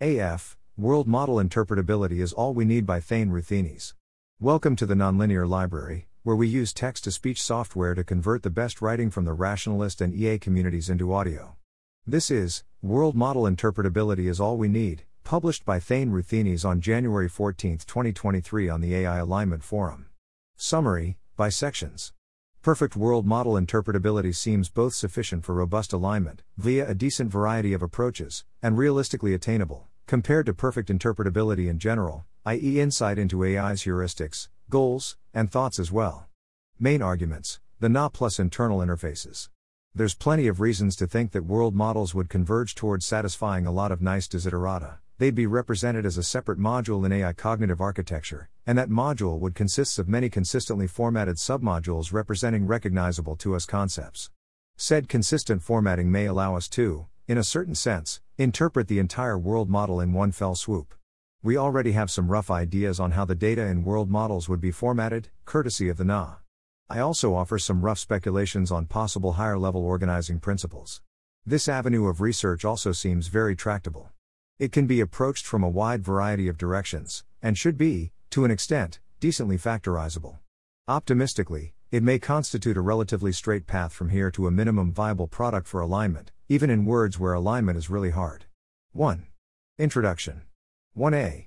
AF, World Model Interpretability is All We Need by Thane Ruthenis. Welcome to the Nonlinear Library, where we use text to speech software to convert the best writing from the rationalist and EA communities into audio. This is World Model Interpretability is All We Need, published by Thane Ruthenis on January 14, 2023, on the AI Alignment Forum. Summary by sections. Perfect world model interpretability seems both sufficient for robust alignment, via a decent variety of approaches, and realistically attainable, compared to perfect interpretability in general, i.e., insight into AI's heuristics, goals, and thoughts as well. Main arguments the NAH plus internal interfaces. There's plenty of reasons to think that world models would converge towards satisfying a lot of nice desiderata they'd be represented as a separate module in AI cognitive architecture, and that module would consist of many consistently formatted submodules representing recognizable to us concepts. Said consistent formatting may allow us to, in a certain sense, interpret the entire world model in one fell swoop. We already have some rough ideas on how the data in world models would be formatted, courtesy of the NAH. I also offer some rough speculations on possible higher level organizing principles. This avenue of research also seems very tractable. It can be approached from a wide variety of directions, and should be, to an extent, decently factorizable. Optimistically, it may constitute a relatively straight path from here to a minimum viable product for alignment, even in words where alignment is really hard. 1. Introduction 1a.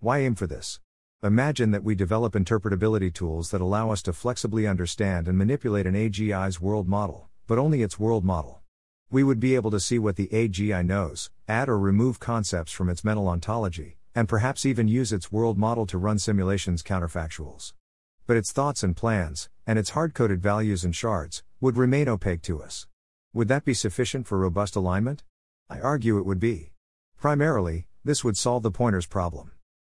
Why aim for this? Imagine that we develop interpretability tools that allow us to flexibly understand and manipulate an AGI's world model, but only its world model. We would be able to see what the AGI knows, add or remove concepts from its mental ontology, and perhaps even use its world model to run simulations counterfactuals. But its thoughts and plans, and its hard coded values and shards, would remain opaque to us. Would that be sufficient for robust alignment? I argue it would be. Primarily, this would solve the pointers problem.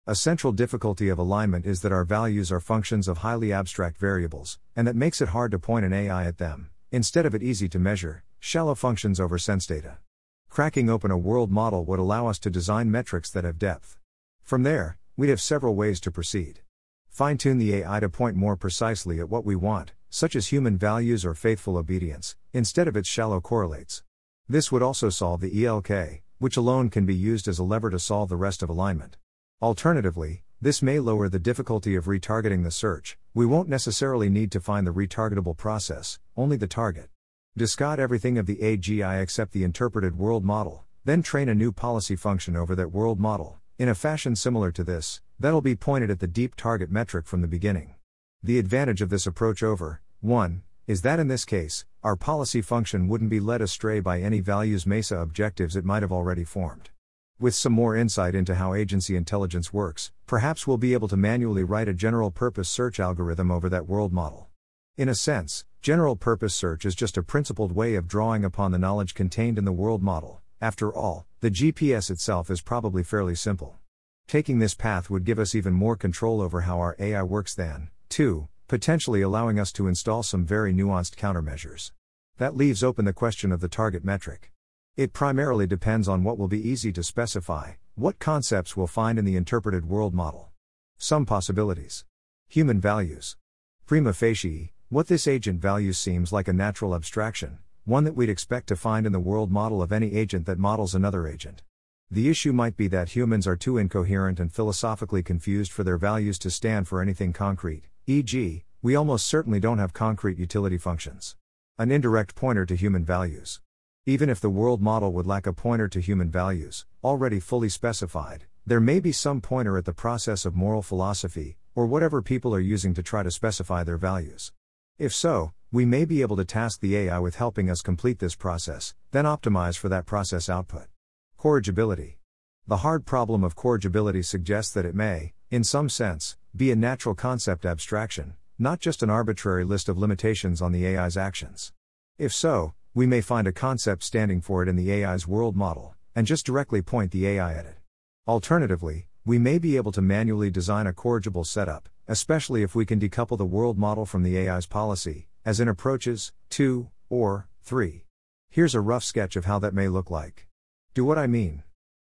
A central difficulty of alignment is that our values are functions of highly abstract variables, and that makes it hard to point an AI at them, instead of it easy to measure, Shallow functions over sense data. Cracking open a world model would allow us to design metrics that have depth. From there, we'd have several ways to proceed. Fine tune the AI to point more precisely at what we want, such as human values or faithful obedience, instead of its shallow correlates. This would also solve the ELK, which alone can be used as a lever to solve the rest of alignment. Alternatively, this may lower the difficulty of retargeting the search, we won't necessarily need to find the retargetable process, only the target. Discard everything of the AGI except the interpreted world model, then train a new policy function over that world model, in a fashion similar to this, that'll be pointed at the deep target metric from the beginning. The advantage of this approach over 1 is that in this case, our policy function wouldn't be led astray by any values MESA objectives it might have already formed. With some more insight into how agency intelligence works, perhaps we'll be able to manually write a general purpose search algorithm over that world model. In a sense, general purpose search is just a principled way of drawing upon the knowledge contained in the world model. After all, the GPS itself is probably fairly simple. Taking this path would give us even more control over how our AI works than, 2, potentially allowing us to install some very nuanced countermeasures. That leaves open the question of the target metric. It primarily depends on what will be easy to specify, what concepts we'll find in the interpreted world model. Some possibilities. Human values. Prima facie, what this agent values seems like a natural abstraction, one that we'd expect to find in the world model of any agent that models another agent. The issue might be that humans are too incoherent and philosophically confused for their values to stand for anything concrete, e.g., we almost certainly don't have concrete utility functions. An indirect pointer to human values. Even if the world model would lack a pointer to human values, already fully specified, there may be some pointer at the process of moral philosophy, or whatever people are using to try to specify their values. If so, we may be able to task the AI with helping us complete this process, then optimize for that process output. Corrigibility. The hard problem of corrigibility suggests that it may, in some sense, be a natural concept abstraction, not just an arbitrary list of limitations on the AI's actions. If so, we may find a concept standing for it in the AI's world model, and just directly point the AI at it. Alternatively, we may be able to manually design a corrigible setup, especially if we can decouple the world model from the AI's policy, as in approaches 2 or 3. Here's a rough sketch of how that may look like. Do what I mean.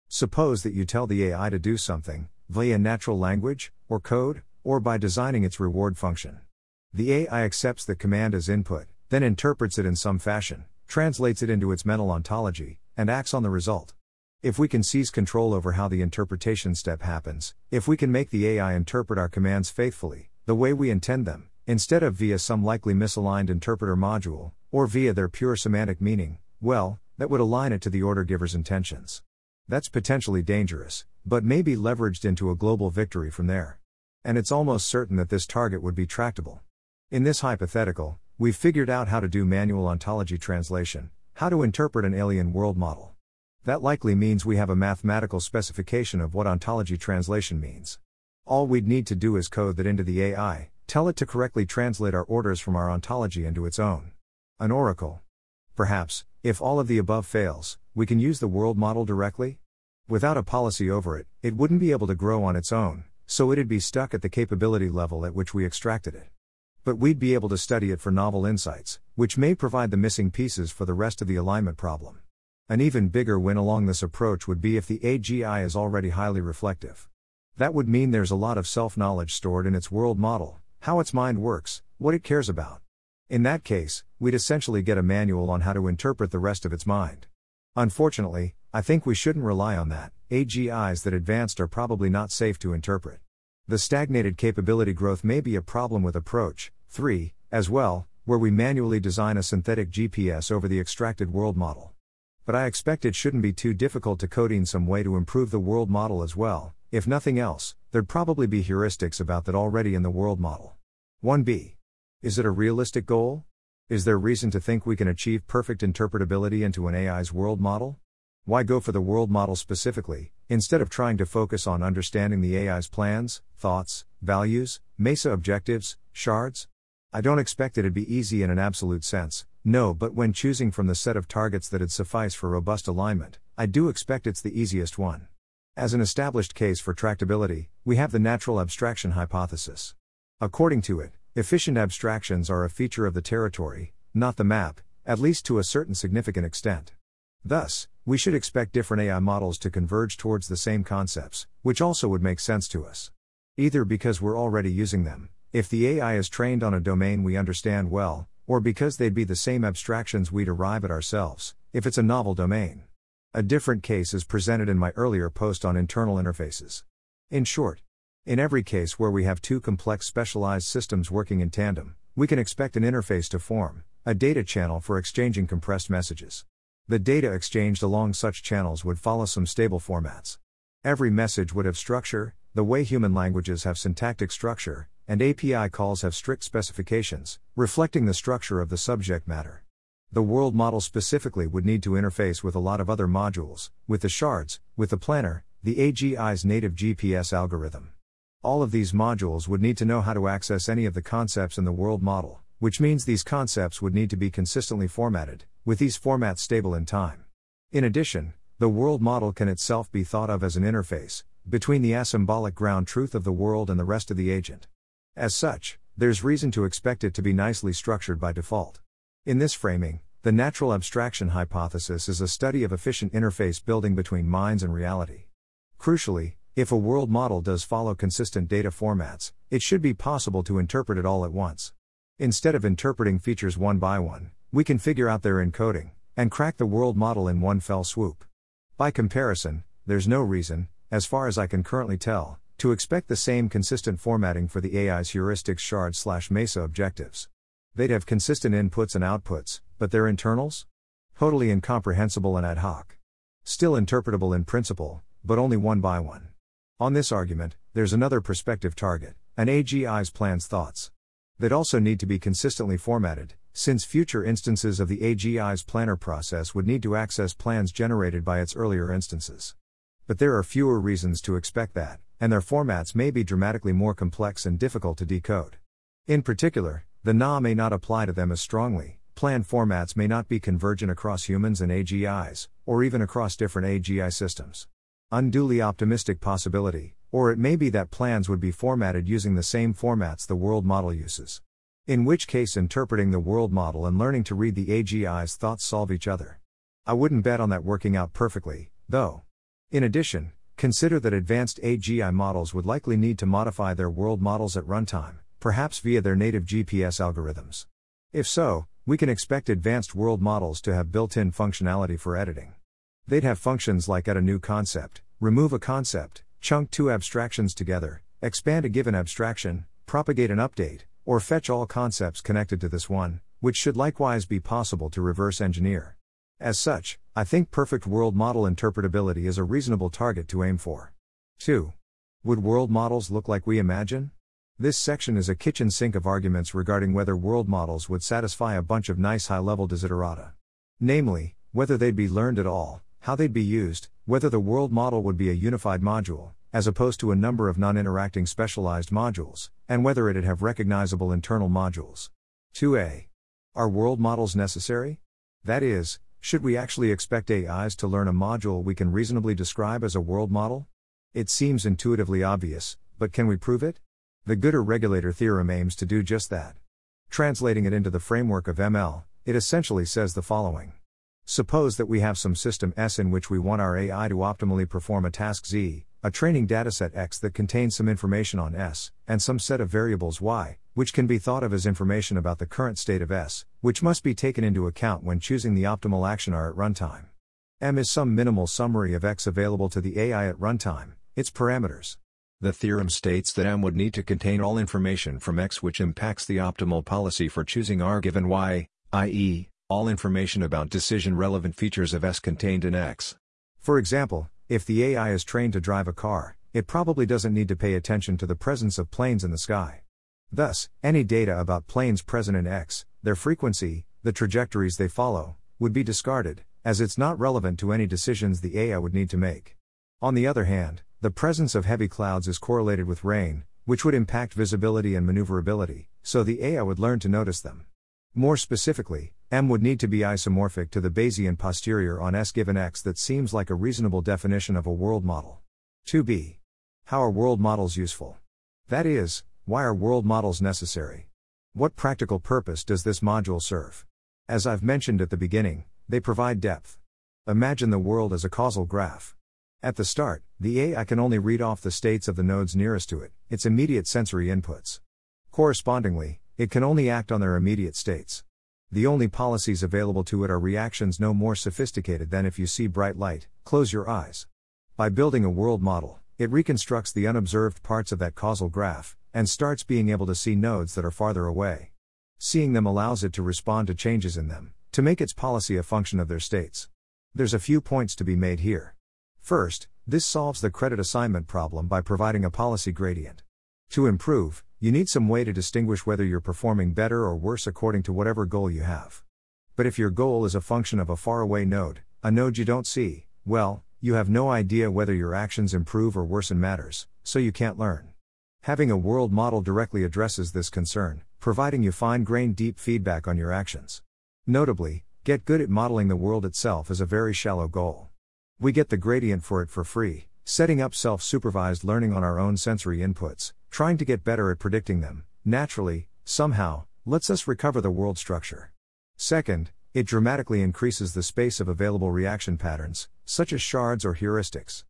Suppose that you tell the AI to do something, via natural language, or code, or by designing its reward function. The AI accepts the command as input, then interprets it in some fashion, translates it into its mental ontology, and acts on the result. If we can seize control over how the interpretation step happens, if we can make the AI interpret our commands faithfully, the way we intend them, instead of via some likely misaligned interpreter module, or via their pure semantic meaning, well, that would align it to the order giver's intentions. That's potentially dangerous, but may be leveraged into a global victory from there. And it's almost certain that this target would be tractable. In this hypothetical, we've figured out how to do manual ontology translation, how to interpret an alien world model. That likely means we have a mathematical specification of what ontology translation means. All we'd need to do is code that into the AI, tell it to correctly translate our orders from our ontology into its own. An oracle. Perhaps, if all of the above fails, we can use the world model directly? Without a policy over it, it wouldn't be able to grow on its own, so it'd be stuck at the capability level at which we extracted it. But we'd be able to study it for novel insights, which may provide the missing pieces for the rest of the alignment problem. An even bigger win along this approach would be if the AGI is already highly reflective. That would mean there's a lot of self knowledge stored in its world model, how its mind works, what it cares about. In that case, we'd essentially get a manual on how to interpret the rest of its mind. Unfortunately, I think we shouldn't rely on that. AGIs that advanced are probably not safe to interpret. The stagnated capability growth may be a problem with approach 3 as well, where we manually design a synthetic GPS over the extracted world model but I expect it shouldn't be too difficult to coding some way to improve the world model as well. If nothing else, there'd probably be heuristics about that already in the world model. 1b. Is it a realistic goal? Is there reason to think we can achieve perfect interpretability into an AI's world model? Why go for the world model specifically, instead of trying to focus on understanding the AI's plans, thoughts, values, MESA objectives, shards? I don't expect it'd be easy in an absolute sense, no, but when choosing from the set of targets that'd suffice for robust alignment, I do expect it's the easiest one. As an established case for tractability, we have the natural abstraction hypothesis. According to it, efficient abstractions are a feature of the territory, not the map, at least to a certain significant extent. Thus, we should expect different AI models to converge towards the same concepts, which also would make sense to us. Either because we're already using them, if the AI is trained on a domain we understand well, or because they'd be the same abstractions we'd arrive at ourselves, if it's a novel domain. A different case is presented in my earlier post on internal interfaces. In short, in every case where we have two complex specialized systems working in tandem, we can expect an interface to form, a data channel for exchanging compressed messages. The data exchanged along such channels would follow some stable formats. Every message would have structure, the way human languages have syntactic structure, and API calls have strict specifications, reflecting the structure of the subject matter. The world model specifically would need to interface with a lot of other modules, with the shards, with the planner, the AGI's native GPS algorithm. All of these modules would need to know how to access any of the concepts in the world model, which means these concepts would need to be consistently formatted, with these formats stable in time. In addition, the world model can itself be thought of as an interface between the asymbolic ground truth of the world and the rest of the agent. As such, there's reason to expect it to be nicely structured by default. In this framing, the natural abstraction hypothesis is a study of efficient interface building between minds and reality. Crucially, if a world model does follow consistent data formats, it should be possible to interpret it all at once. Instead of interpreting features one by one, we can figure out their encoding and crack the world model in one fell swoop. By comparison, there's no reason, as far as I can currently tell, to expect the same consistent formatting for the AI's heuristics shard slash MESA objectives. They'd have consistent inputs and outputs, but their internals? Totally incomprehensible and ad hoc. Still interpretable in principle, but only one by one. On this argument, there's another perspective target, an AGI's plans thoughts. They'd also need to be consistently formatted, since future instances of the AGI's planner process would need to access plans generated by its earlier instances. But there are fewer reasons to expect that and their formats may be dramatically more complex and difficult to decode. In particular, the NAH may not apply to them as strongly, plan formats may not be convergent across humans and AGIs, or even across different AGI systems. Unduly optimistic possibility, or it may be that plans would be formatted using the same formats the world model uses. In which case, interpreting the world model and learning to read the AGI's thoughts solve each other. I wouldn't bet on that working out perfectly, though. In addition, Consider that advanced AGI models would likely need to modify their world models at runtime, perhaps via their native GPS algorithms. If so, we can expect advanced world models to have built in functionality for editing. They'd have functions like add a new concept, remove a concept, chunk two abstractions together, expand a given abstraction, propagate an update, or fetch all concepts connected to this one, which should likewise be possible to reverse engineer. As such, I think perfect world model interpretability is a reasonable target to aim for. 2. Would world models look like we imagine? This section is a kitchen sink of arguments regarding whether world models would satisfy a bunch of nice high level desiderata. Namely, whether they'd be learned at all, how they'd be used, whether the world model would be a unified module, as opposed to a number of non interacting specialized modules, and whether it'd have recognizable internal modules. 2a. Are world models necessary? That is, should we actually expect AIs to learn a module we can reasonably describe as a world model? It seems intuitively obvious, but can we prove it? The Good regulator theorem aims to do just that. Translating it into the framework of ML, it essentially says the following. Suppose that we have some system S in which we want our AI to optimally perform a task Z, a training dataset X that contains some information on S, and some set of variables Y, which can be thought of as information about the current state of S, which must be taken into account when choosing the optimal action R at runtime. M is some minimal summary of X available to the AI at runtime, its parameters. The theorem states that M would need to contain all information from X which impacts the optimal policy for choosing R given Y, i.e., all information about decision relevant features of S contained in X. For example, if the AI is trained to drive a car, it probably doesn't need to pay attention to the presence of planes in the sky. Thus, any data about planes present in X, their frequency, the trajectories they follow, would be discarded, as it's not relevant to any decisions the AI would need to make. On the other hand, the presence of heavy clouds is correlated with rain, which would impact visibility and maneuverability, so the AI would learn to notice them. More specifically, M would need to be isomorphic to the Bayesian posterior on S given X that seems like a reasonable definition of a world model. 2b. How are world models useful? That is, why are world models necessary? What practical purpose does this module serve? As I've mentioned at the beginning, they provide depth. Imagine the world as a causal graph. At the start, the AI can only read off the states of the nodes nearest to it, its immediate sensory inputs. Correspondingly, it can only act on their immediate states. The only policies available to it are reactions no more sophisticated than if you see bright light, close your eyes. By building a world model, it reconstructs the unobserved parts of that causal graph, and starts being able to see nodes that are farther away. Seeing them allows it to respond to changes in them, to make its policy a function of their states. There's a few points to be made here. First, this solves the credit assignment problem by providing a policy gradient. To improve, you need some way to distinguish whether you're performing better or worse according to whatever goal you have. But if your goal is a function of a faraway node, a node you don't see, well, you have no idea whether your actions improve or worsen matters, so you can't learn. Having a world model directly addresses this concern, providing you fine grained deep feedback on your actions. Notably, get good at modeling the world itself is a very shallow goal. We get the gradient for it for free, setting up self supervised learning on our own sensory inputs, trying to get better at predicting them, naturally, somehow, lets us recover the world structure. Second, it dramatically increases the space of available reaction patterns, such as shards or heuristics.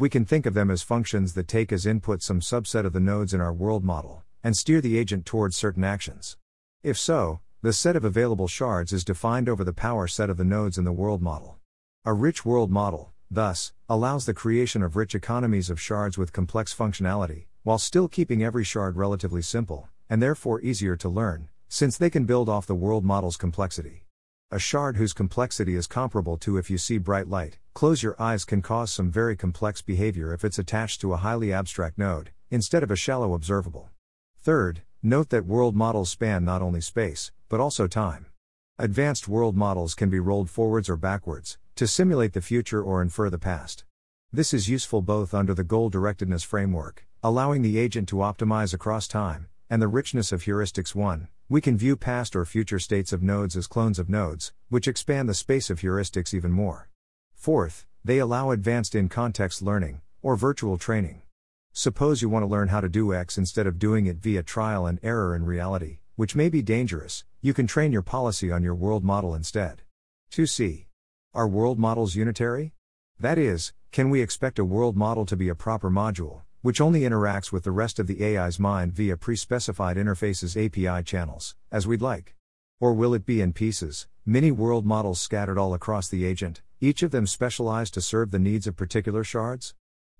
We can think of them as functions that take as input some subset of the nodes in our world model, and steer the agent towards certain actions. If so, the set of available shards is defined over the power set of the nodes in the world model. A rich world model, thus, allows the creation of rich economies of shards with complex functionality, while still keeping every shard relatively simple, and therefore easier to learn, since they can build off the world model's complexity. A shard whose complexity is comparable to if you see bright light, close your eyes can cause some very complex behavior if it's attached to a highly abstract node, instead of a shallow observable. Third, note that world models span not only space, but also time. Advanced world models can be rolled forwards or backwards, to simulate the future or infer the past. This is useful both under the goal directedness framework, allowing the agent to optimize across time, and the richness of heuristics 1, we can view past or future states of nodes as clones of nodes, which expand the space of heuristics even more. Fourth, they allow advanced in context learning, or virtual training. Suppose you want to learn how to do X instead of doing it via trial and error in reality, which may be dangerous, you can train your policy on your world model instead. 2c. Are world models unitary? That is, can we expect a world model to be a proper module, which only interacts with the rest of the AI's mind via pre specified interfaces API channels, as we'd like. Or will it be in pieces, mini world models scattered all across the agent, each of them specialized to serve the needs of particular shards?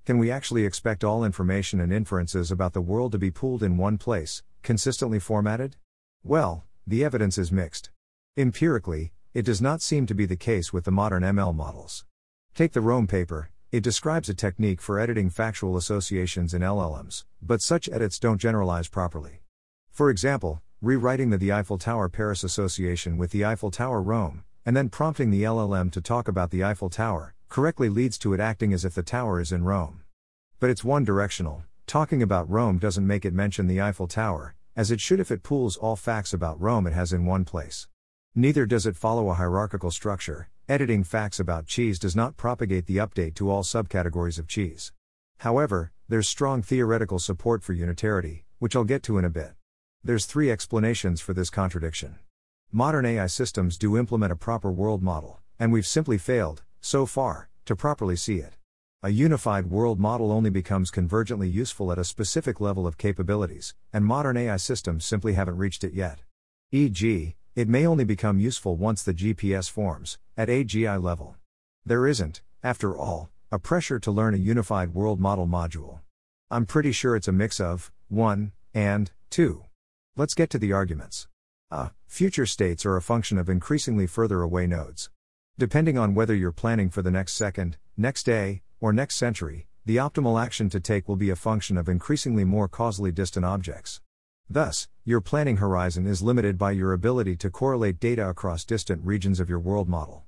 Can we actually expect all information and inferences about the world to be pooled in one place, consistently formatted? Well, the evidence is mixed. Empirically, it does not seem to be the case with the modern ML models. Take the Rome paper, it describes a technique for editing factual associations in LLMs, but such edits don't generalize properly. For example, rewriting the the Eiffel Tower Paris association with the Eiffel Tower Rome, and then prompting the LLM to talk about the Eiffel Tower, correctly leads to it acting as if the tower is in Rome. But it's one directional, talking about Rome doesn't make it mention the Eiffel Tower, as it should if it pools all facts about Rome it has in one place. Neither does it follow a hierarchical structure, editing facts about cheese does not propagate the update to all subcategories of cheese. However, there's strong theoretical support for unitarity, which I'll get to in a bit. There's three explanations for this contradiction. Modern AI systems do implement a proper world model, and we've simply failed, so far, to properly see it. A unified world model only becomes convergently useful at a specific level of capabilities, and modern AI systems simply haven't reached it yet. E.g., it may only become useful once the GPS forms, at AGI level. There isn't, after all, a pressure to learn a unified world model module. I'm pretty sure it's a mix of 1 and 2. Let's get to the arguments. Uh, future states are a function of increasingly further away nodes. Depending on whether you're planning for the next second, next day, or next century, the optimal action to take will be a function of increasingly more causally distant objects. Thus, your planning horizon is limited by your ability to correlate data across distant regions of your world model.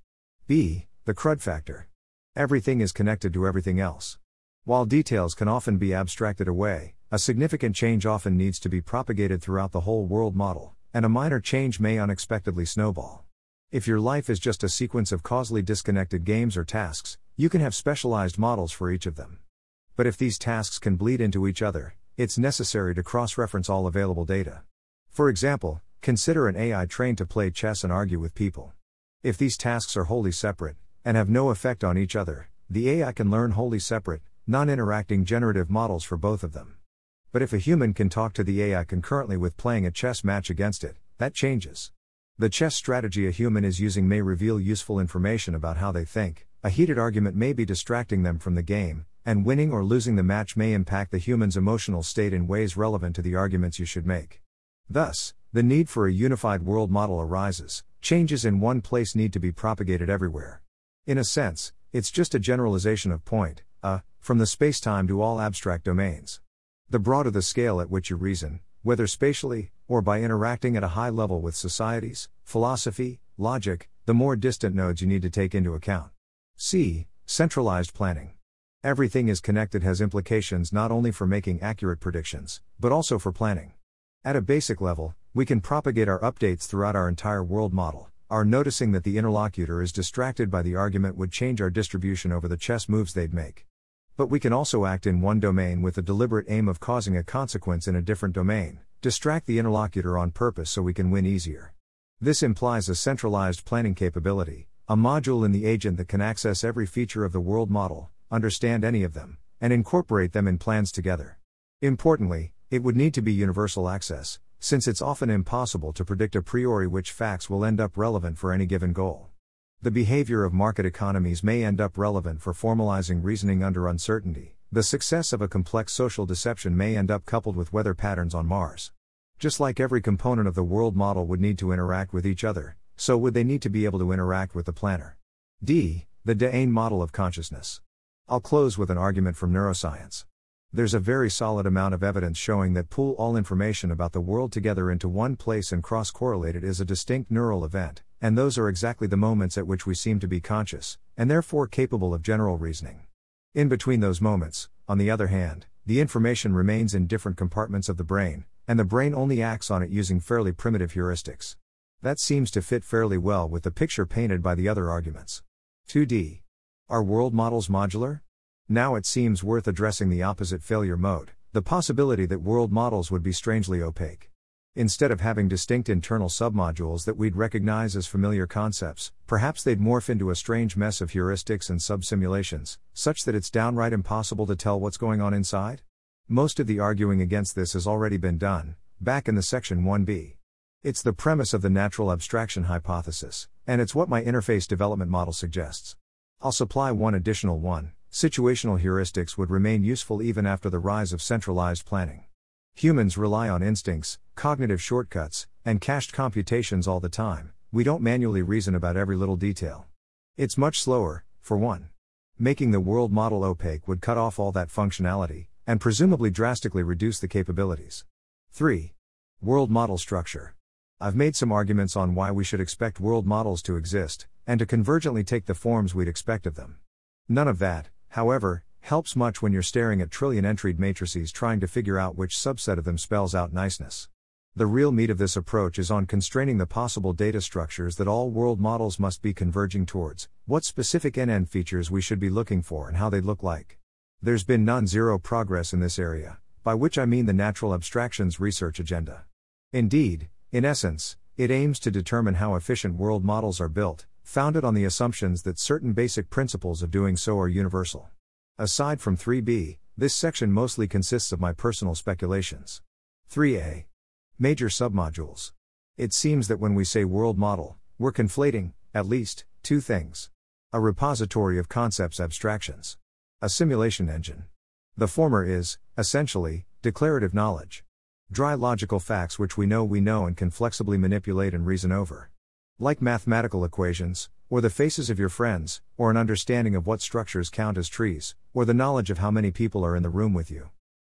B. The crud factor. Everything is connected to everything else. While details can often be abstracted away, a significant change often needs to be propagated throughout the whole world model, and a minor change may unexpectedly snowball. If your life is just a sequence of causally disconnected games or tasks, you can have specialized models for each of them. But if these tasks can bleed into each other, it's necessary to cross reference all available data. For example, consider an AI trained to play chess and argue with people. If these tasks are wholly separate, and have no effect on each other, the AI can learn wholly separate, non interacting generative models for both of them. But if a human can talk to the AI concurrently with playing a chess match against it, that changes. The chess strategy a human is using may reveal useful information about how they think, a heated argument may be distracting them from the game, and winning or losing the match may impact the human's emotional state in ways relevant to the arguments you should make. Thus, the need for a unified world model arises, changes in one place need to be propagated everywhere. In a sense, it's just a generalization of point, uh, from the space time to all abstract domains. The broader the scale at which you reason, whether spatially, or by interacting at a high level with societies, philosophy, logic, the more distant nodes you need to take into account. C. Centralized planning. Everything is connected has implications not only for making accurate predictions, but also for planning. At a basic level, we can propagate our updates throughout our entire world model. Our noticing that the interlocutor is distracted by the argument would change our distribution over the chess moves they'd make. But we can also act in one domain with the deliberate aim of causing a consequence in a different domain, distract the interlocutor on purpose so we can win easier. This implies a centralized planning capability, a module in the agent that can access every feature of the world model, understand any of them, and incorporate them in plans together. Importantly, it would need to be universal access, since it's often impossible to predict a priori which facts will end up relevant for any given goal. The behavior of market economies may end up relevant for formalizing reasoning under uncertainty. The success of a complex social deception may end up coupled with weather patterns on Mars. Just like every component of the world model would need to interact with each other, so would they need to be able to interact with the planner. D. The Dehaene model of consciousness. I'll close with an argument from neuroscience. There's a very solid amount of evidence showing that pool all information about the world together into one place and cross correlate it is a distinct neural event, and those are exactly the moments at which we seem to be conscious, and therefore capable of general reasoning. In between those moments, on the other hand, the information remains in different compartments of the brain, and the brain only acts on it using fairly primitive heuristics. That seems to fit fairly well with the picture painted by the other arguments. 2D. Are world models modular? Now it seems worth addressing the opposite failure mode, the possibility that world models would be strangely opaque. Instead of having distinct internal submodules that we'd recognize as familiar concepts, perhaps they'd morph into a strange mess of heuristics and subsimulations, such that it's downright impossible to tell what's going on inside? Most of the arguing against this has already been done, back in the section 1b. It's the premise of the natural abstraction hypothesis, and it's what my interface development model suggests. I'll supply one additional one. Situational heuristics would remain useful even after the rise of centralized planning. Humans rely on instincts, cognitive shortcuts, and cached computations all the time, we don't manually reason about every little detail. It's much slower, for one. Making the world model opaque would cut off all that functionality, and presumably drastically reduce the capabilities. 3. World model structure. I've made some arguments on why we should expect world models to exist, and to convergently take the forms we'd expect of them. None of that, however, helps much when you're staring at trillion entried matrices trying to figure out which subset of them spells out niceness. The real meat of this approach is on constraining the possible data structures that all world models must be converging towards, what specific NN features we should be looking for and how they look like. There's been non zero progress in this area, by which I mean the natural abstractions research agenda. Indeed, in essence, it aims to determine how efficient world models are built, founded on the assumptions that certain basic principles of doing so are universal. Aside from 3b, this section mostly consists of my personal speculations. 3a. Major submodules. It seems that when we say world model, we're conflating, at least, two things a repository of concepts abstractions, a simulation engine. The former is, essentially, declarative knowledge. Dry logical facts which we know we know and can flexibly manipulate and reason over. Like mathematical equations, or the faces of your friends, or an understanding of what structures count as trees, or the knowledge of how many people are in the room with you.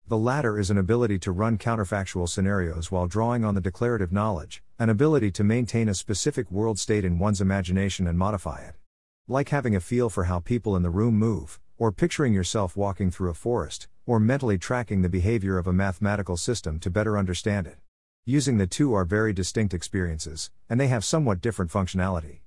The latter is an ability to run counterfactual scenarios while drawing on the declarative knowledge, an ability to maintain a specific world state in one's imagination and modify it. Like having a feel for how people in the room move, or picturing yourself walking through a forest, or mentally tracking the behavior of a mathematical system to better understand it. Using the two are very distinct experiences, and they have somewhat different functionality.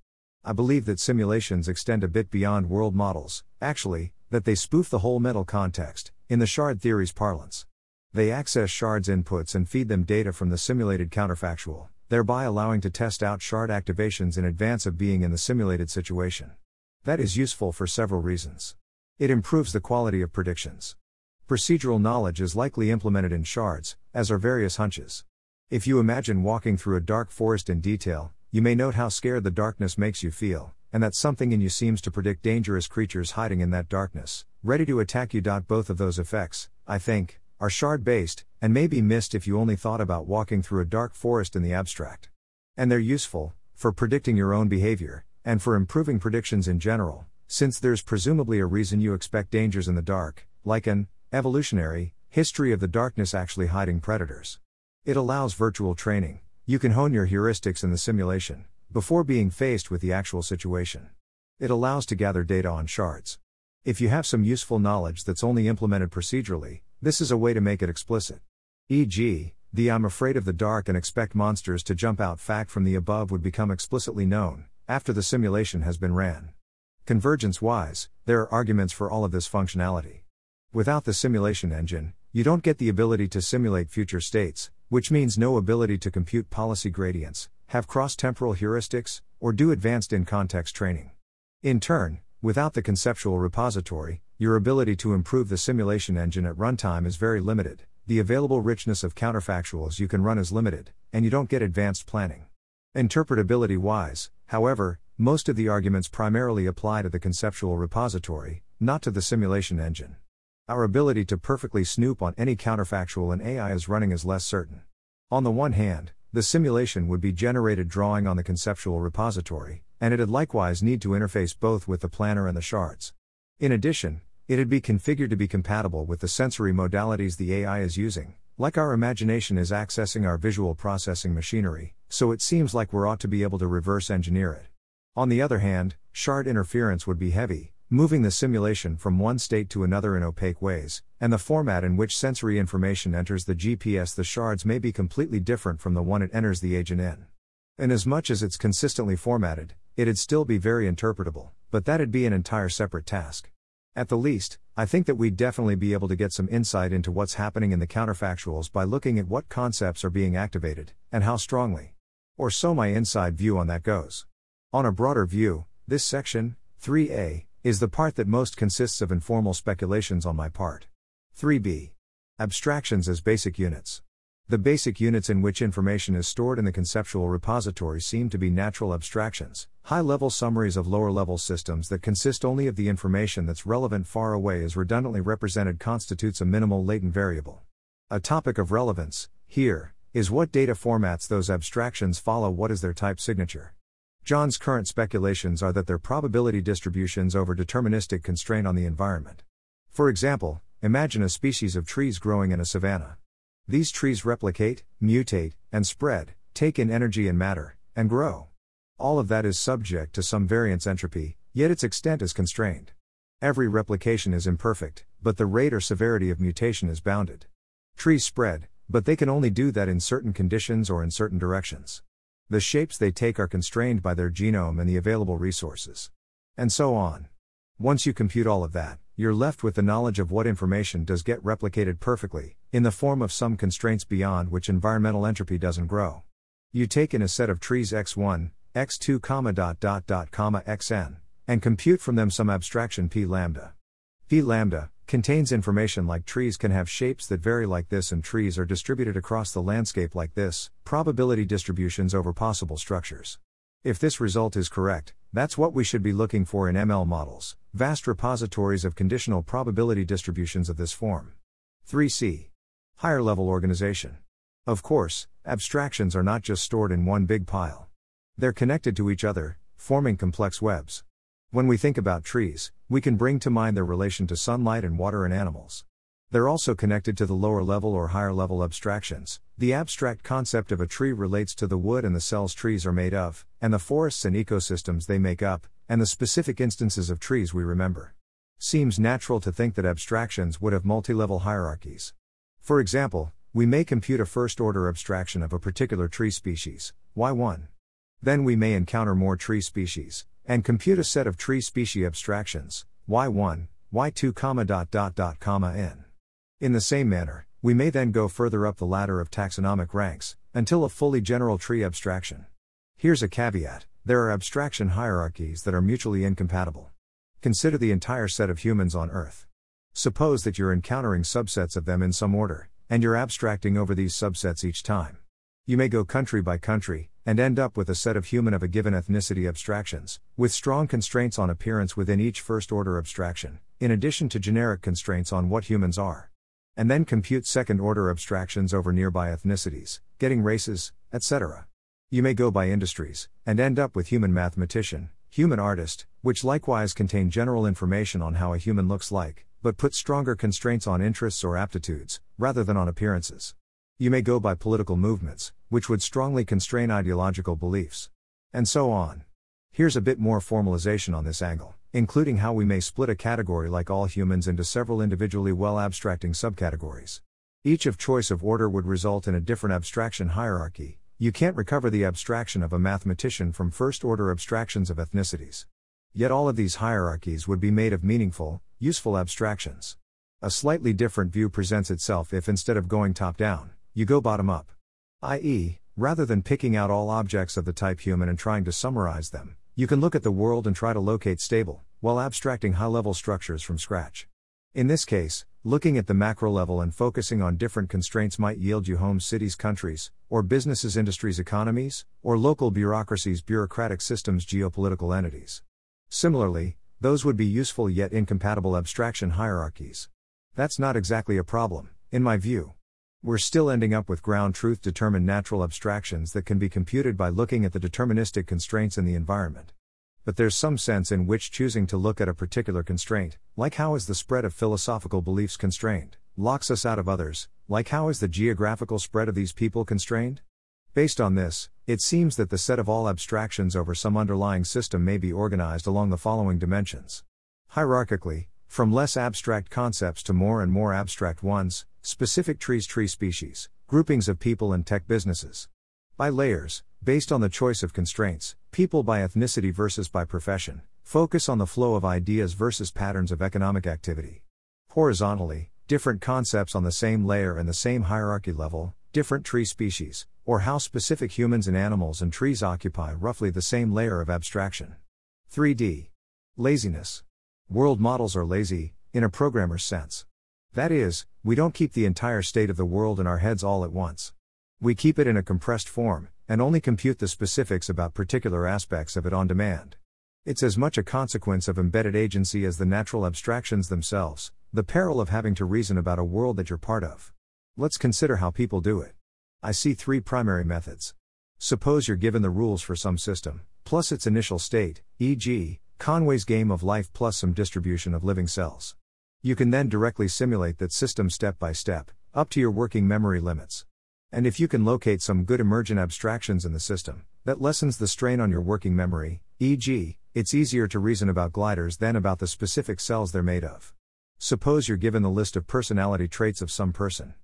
I believe that simulations extend a bit beyond world models, actually, that they spoof the whole mental context, in the shard theory's parlance. They access shards inputs and feed them data from the simulated counterfactual, thereby allowing to test out shard activations in advance of being in the simulated situation. That is useful for several reasons. It improves the quality of predictions. Procedural knowledge is likely implemented in shards, as are various hunches. If you imagine walking through a dark forest in detail, you may note how scared the darkness makes you feel, and that something in you seems to predict dangerous creatures hiding in that darkness, ready to attack you. Both of those effects, I think, are shard based, and may be missed if you only thought about walking through a dark forest in the abstract. And they're useful, for predicting your own behavior, and for improving predictions in general, since there's presumably a reason you expect dangers in the dark, like an Evolutionary History of the darkness actually hiding predators. It allows virtual training. You can hone your heuristics in the simulation, before being faced with the actual situation. It allows to gather data on shards. If you have some useful knowledge that's only implemented procedurally, this is a way to make it explicit. E.g., the I'm afraid of the dark and expect monsters to jump out fact from the above would become explicitly known, after the simulation has been ran. Convergence wise, there are arguments for all of this functionality. Without the simulation engine, you don't get the ability to simulate future states, which means no ability to compute policy gradients, have cross temporal heuristics, or do advanced in context training. In turn, without the conceptual repository, your ability to improve the simulation engine at runtime is very limited, the available richness of counterfactuals you can run is limited, and you don't get advanced planning. Interpretability wise, however, most of the arguments primarily apply to the conceptual repository, not to the simulation engine. Our ability to perfectly snoop on any counterfactual an AI is running is less certain. On the one hand, the simulation would be generated drawing on the conceptual repository, and it'd likewise need to interface both with the planner and the shards. In addition, it'd be configured to be compatible with the sensory modalities the AI is using, like our imagination is accessing our visual processing machinery, so it seems like we ought to be able to reverse engineer it. On the other hand, shard interference would be heavy, moving the simulation from one state to another in opaque ways, and the format in which sensory information enters the GPS the shards may be completely different from the one it enters the agent in. Inasmuch as it's consistently formatted, it'd still be very interpretable, but that'd be an entire separate task. At the least, I think that we'd definitely be able to get some insight into what's happening in the counterfactuals by looking at what concepts are being activated, and how strongly. Or so my inside view on that goes. On a broader view, this section, 3a, is the part that most consists of informal speculations on my part. 3b. Abstractions as basic units. The basic units in which information is stored in the conceptual repository seem to be natural abstractions, high level summaries of lower level systems that consist only of the information that's relevant far away is redundantly represented constitutes a minimal latent variable. A topic of relevance, here, is what data formats those abstractions follow, what is their type signature. John's current speculations are that they're probability distributions over deterministic constraint on the environment. For example, imagine a species of trees growing in a savanna. These trees replicate, mutate, and spread, take in energy and matter, and grow. All of that is subject to some variance entropy, yet its extent is constrained. Every replication is imperfect, but the rate or severity of mutation is bounded. Trees spread, but they can only do that in certain conditions or in certain directions. The shapes they take are constrained by their genome and the available resources. And so on. Once you compute all of that, you're left with the knowledge of what information does get replicated perfectly, in the form of some constraints beyond which environmental entropy doesn't grow. You take in a set of trees x1, x2, comma dot dot dot comma xn, and compute from them some abstraction p lambda. P lambda, contains information like trees can have shapes that vary like this and trees are distributed across the landscape like this, probability distributions over possible structures. If this result is correct, that's what we should be looking for in ML models, vast repositories of conditional probability distributions of this form. 3c. Higher level organization. Of course, abstractions are not just stored in one big pile. They're connected to each other, forming complex webs. When we think about trees, we can bring to mind their relation to sunlight and water and animals. They're also connected to the lower level or higher level abstractions. The abstract concept of a tree relates to the wood and the cells trees are made of, and the forests and ecosystems they make up, and the specific instances of trees we remember. Seems natural to think that abstractions would have multi level hierarchies. For example, we may compute a first order abstraction of a particular tree species, Y1. Then we may encounter more tree species, and compute a set of tree species abstractions, y1, y2, comma dot dot dot comma n. In the same manner, we may then go further up the ladder of taxonomic ranks, until a fully general tree abstraction. Here's a caveat there are abstraction hierarchies that are mutually incompatible. Consider the entire set of humans on Earth. Suppose that you're encountering subsets of them in some order, and you're abstracting over these subsets each time. You may go country by country, and end up with a set of human of a given ethnicity abstractions, with strong constraints on appearance within each first order abstraction, in addition to generic constraints on what humans are. And then compute second order abstractions over nearby ethnicities, getting races, etc. You may go by industries, and end up with human mathematician, human artist, which likewise contain general information on how a human looks like, but put stronger constraints on interests or aptitudes, rather than on appearances. You may go by political movements, which would strongly constrain ideological beliefs. And so on. Here's a bit more formalization on this angle, including how we may split a category like all humans into several individually well abstracting subcategories. Each of choice of order would result in a different abstraction hierarchy. You can't recover the abstraction of a mathematician from first order abstractions of ethnicities. Yet all of these hierarchies would be made of meaningful, useful abstractions. A slightly different view presents itself if instead of going top down, you go bottom up. I.e., rather than picking out all objects of the type human and trying to summarize them, you can look at the world and try to locate stable, while abstracting high level structures from scratch. In this case, looking at the macro level and focusing on different constraints might yield you homes, cities, countries, or businesses, industries, economies, or local bureaucracies, bureaucratic systems, geopolitical entities. Similarly, those would be useful yet incompatible abstraction hierarchies. That's not exactly a problem, in my view. We're still ending up with ground truth determined natural abstractions that can be computed by looking at the deterministic constraints in the environment. But there's some sense in which choosing to look at a particular constraint, like how is the spread of philosophical beliefs constrained, locks us out of others, like how is the geographical spread of these people constrained? Based on this, it seems that the set of all abstractions over some underlying system may be organized along the following dimensions. Hierarchically, from less abstract concepts to more and more abstract ones, specific trees, tree species, groupings of people and tech businesses. By layers, based on the choice of constraints, people by ethnicity versus by profession, focus on the flow of ideas versus patterns of economic activity. Horizontally, different concepts on the same layer and the same hierarchy level, different tree species, or how specific humans and animals and trees occupy roughly the same layer of abstraction. 3D. Laziness. World models are lazy, in a programmer's sense. That is, we don't keep the entire state of the world in our heads all at once. We keep it in a compressed form, and only compute the specifics about particular aspects of it on demand. It's as much a consequence of embedded agency as the natural abstractions themselves, the peril of having to reason about a world that you're part of. Let's consider how people do it. I see three primary methods. Suppose you're given the rules for some system, plus its initial state, e.g., Conway's game of life plus some distribution of living cells. You can then directly simulate that system step by step, up to your working memory limits. And if you can locate some good emergent abstractions in the system, that lessens the strain on your working memory, e.g., it's easier to reason about gliders than about the specific cells they're made of. Suppose you're given the list of personality traits of some person.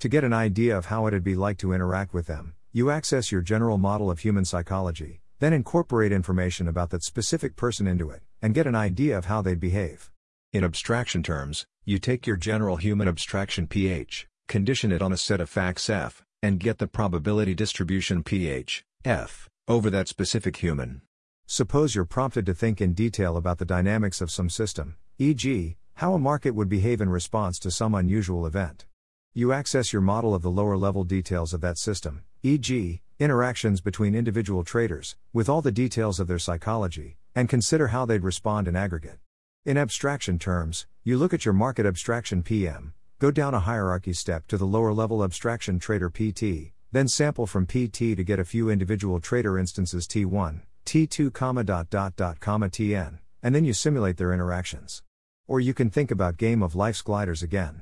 To get an idea of how it'd be like to interact with them, you access your general model of human psychology, then incorporate information about that specific person into it, and get an idea of how they'd behave. In abstraction terms, you take your general human abstraction pH, condition it on a set of facts F, and get the probability distribution pH, F, over that specific human. Suppose you're prompted to think in detail about the dynamics of some system, e.g., how a market would behave in response to some unusual event. You access your model of the lower level details of that system, e.g., interactions between individual traders, with all the details of their psychology, and consider how they'd respond in aggregate. In abstraction terms, you look at your market abstraction PM, go down a hierarchy step to the lower level abstraction trader PT, then sample from PT to get a few individual trader instances T1, T2, comma dot dot dot TN, and then you simulate their interactions. Or you can think about game of life's gliders again.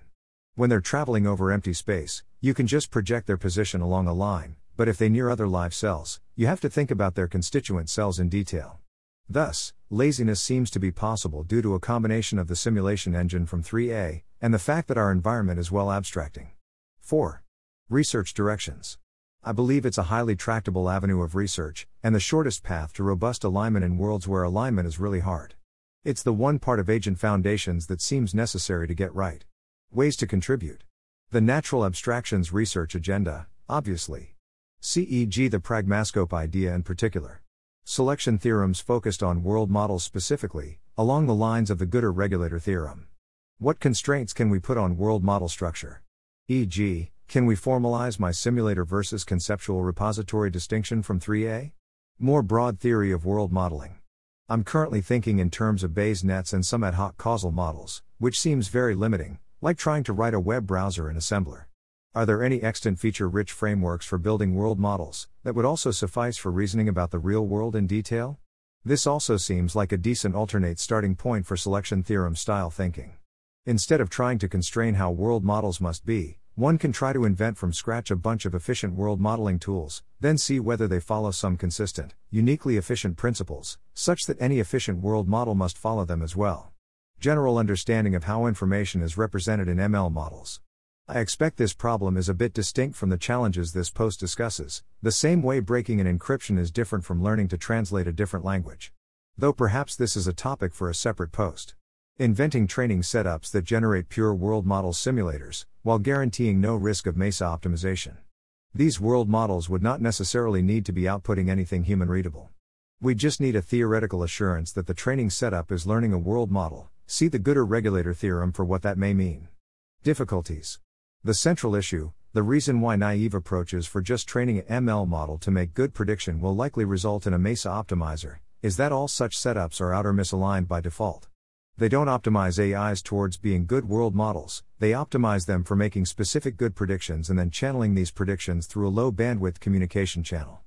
When they're traveling over empty space, you can just project their position along a line, but if they near other live cells, you have to think about their constituent cells in detail. Thus, laziness seems to be possible due to a combination of the simulation engine from 3A and the fact that our environment is well abstracting. 4. Research directions. I believe it's a highly tractable avenue of research, and the shortest path to robust alignment in worlds where alignment is really hard. It's the one part of agent foundations that seems necessary to get right. Ways to contribute. The Natural Abstractions Research Agenda, obviously. CEG the Pragmascope idea in particular. Selection theorems focused on world models specifically, along the lines of the Good regulator theorem. What constraints can we put on world model structure? E.g., can we formalize my simulator versus conceptual repository distinction from 3A? More broad theory of world modeling. I'm currently thinking in terms of Bayes nets and some ad hoc causal models, which seems very limiting, like trying to write a web browser in assembler. Are there any extant feature rich frameworks for building world models that would also suffice for reasoning about the real world in detail? This also seems like a decent alternate starting point for selection theorem style thinking. Instead of trying to constrain how world models must be, one can try to invent from scratch a bunch of efficient world modeling tools, then see whether they follow some consistent, uniquely efficient principles, such that any efficient world model must follow them as well general understanding of how information is represented in ML models. I expect this problem is a bit distinct from the challenges this post discusses, the same way breaking an encryption is different from learning to translate a different language. Though perhaps this is a topic for a separate post. Inventing training setups that generate pure world model simulators, while guaranteeing no risk of MESA optimization. These world models would not necessarily need to be outputting anything human readable. We just need a theoretical assurance that the training setup is learning a world model, See the Good regulator theorem for what that may mean. Difficulties. The central issue, the reason why naive approaches for just training an ML model to make good prediction will likely result in a MESA optimizer, is that all such setups are outer misaligned by default. They don't optimize AIs towards being good world models, they optimize them for making specific good predictions and then channeling these predictions through a low bandwidth communication channel.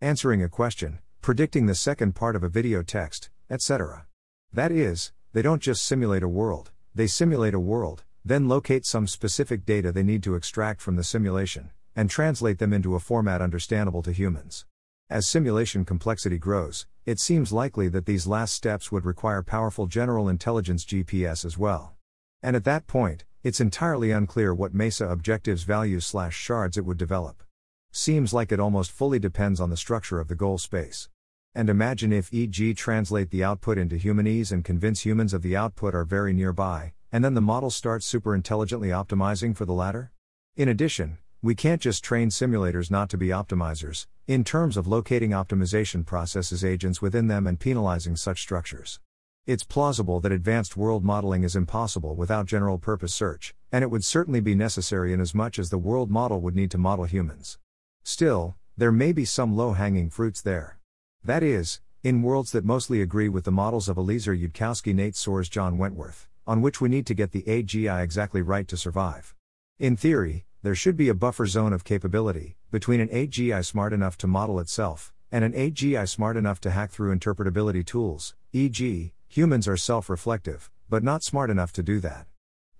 Answering a question, predicting the second part of a video text, etc. That is, they don't just simulate a world, they simulate a world, then locate some specific data they need to extract from the simulation, and translate them into a format understandable to humans. As simulation complexity grows, it seems likely that these last steps would require powerful general intelligence GPS as well. And at that point, it's entirely unclear what MESA objectives values slash shards it would develop. Seems like it almost fully depends on the structure of the goal space. And imagine if EG translate the output into humanese and convince humans of the output are very nearby, and then the model starts super intelligently optimizing for the latter? In addition, we can't just train simulators not to be optimizers, in terms of locating optimization processes agents within them and penalizing such structures. It's plausible that advanced world modeling is impossible without general purpose search, and it would certainly be necessary inasmuch as the world model would need to model humans. Still, there may be some low hanging fruits there. That is, in worlds that mostly agree with the models of Eliezer Yudkowsky, Nate Soares, John Wentworth, on which we need to get the AGI exactly right to survive. In theory, there should be a buffer zone of capability between an AGI smart enough to model itself and an AGI smart enough to hack through interpretability tools, e.g., Humans are self reflective, but not smart enough to do that.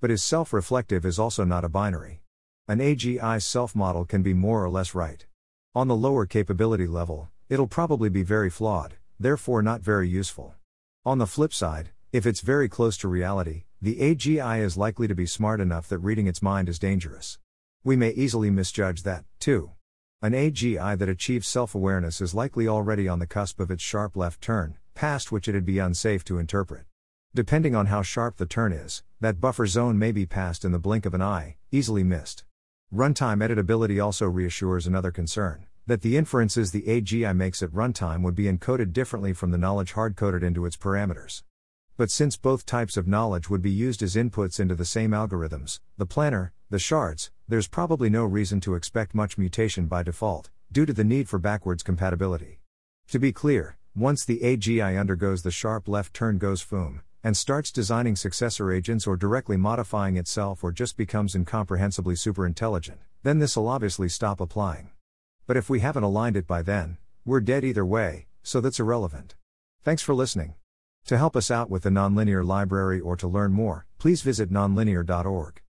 But is self reflective is also not a binary. An AGI self model can be more or less right. On the lower capability level, it'll probably be very flawed, therefore not very useful. On the flip side, if it's very close to reality, the AGI is likely to be smart enough that reading its mind is dangerous. We may easily misjudge that, too. An AGI that achieves self awareness is likely already on the cusp of its sharp left turn, past which it'd be unsafe to interpret. Depending on how sharp the turn is, that buffer zone may be passed in the blink of an eye, easily missed. Runtime editability also reassures another concern that the inferences the AGI makes at runtime would be encoded differently from the knowledge hard coded into its parameters. But since both types of knowledge would be used as inputs into the same algorithms, the planner, the shards, there's probably no reason to expect much mutation by default, due to the need for backwards compatibility. To be clear, once the AGI undergoes the sharp left turn goes FOOM, and starts designing successor agents or directly modifying itself or just becomes incomprehensibly superintelligent, then this'll obviously stop applying. But if we haven't aligned it by then, we're dead either way, so that's irrelevant. Thanks for listening. To help us out with the Nonlinear Library or to learn more, please visit nonlinear.org.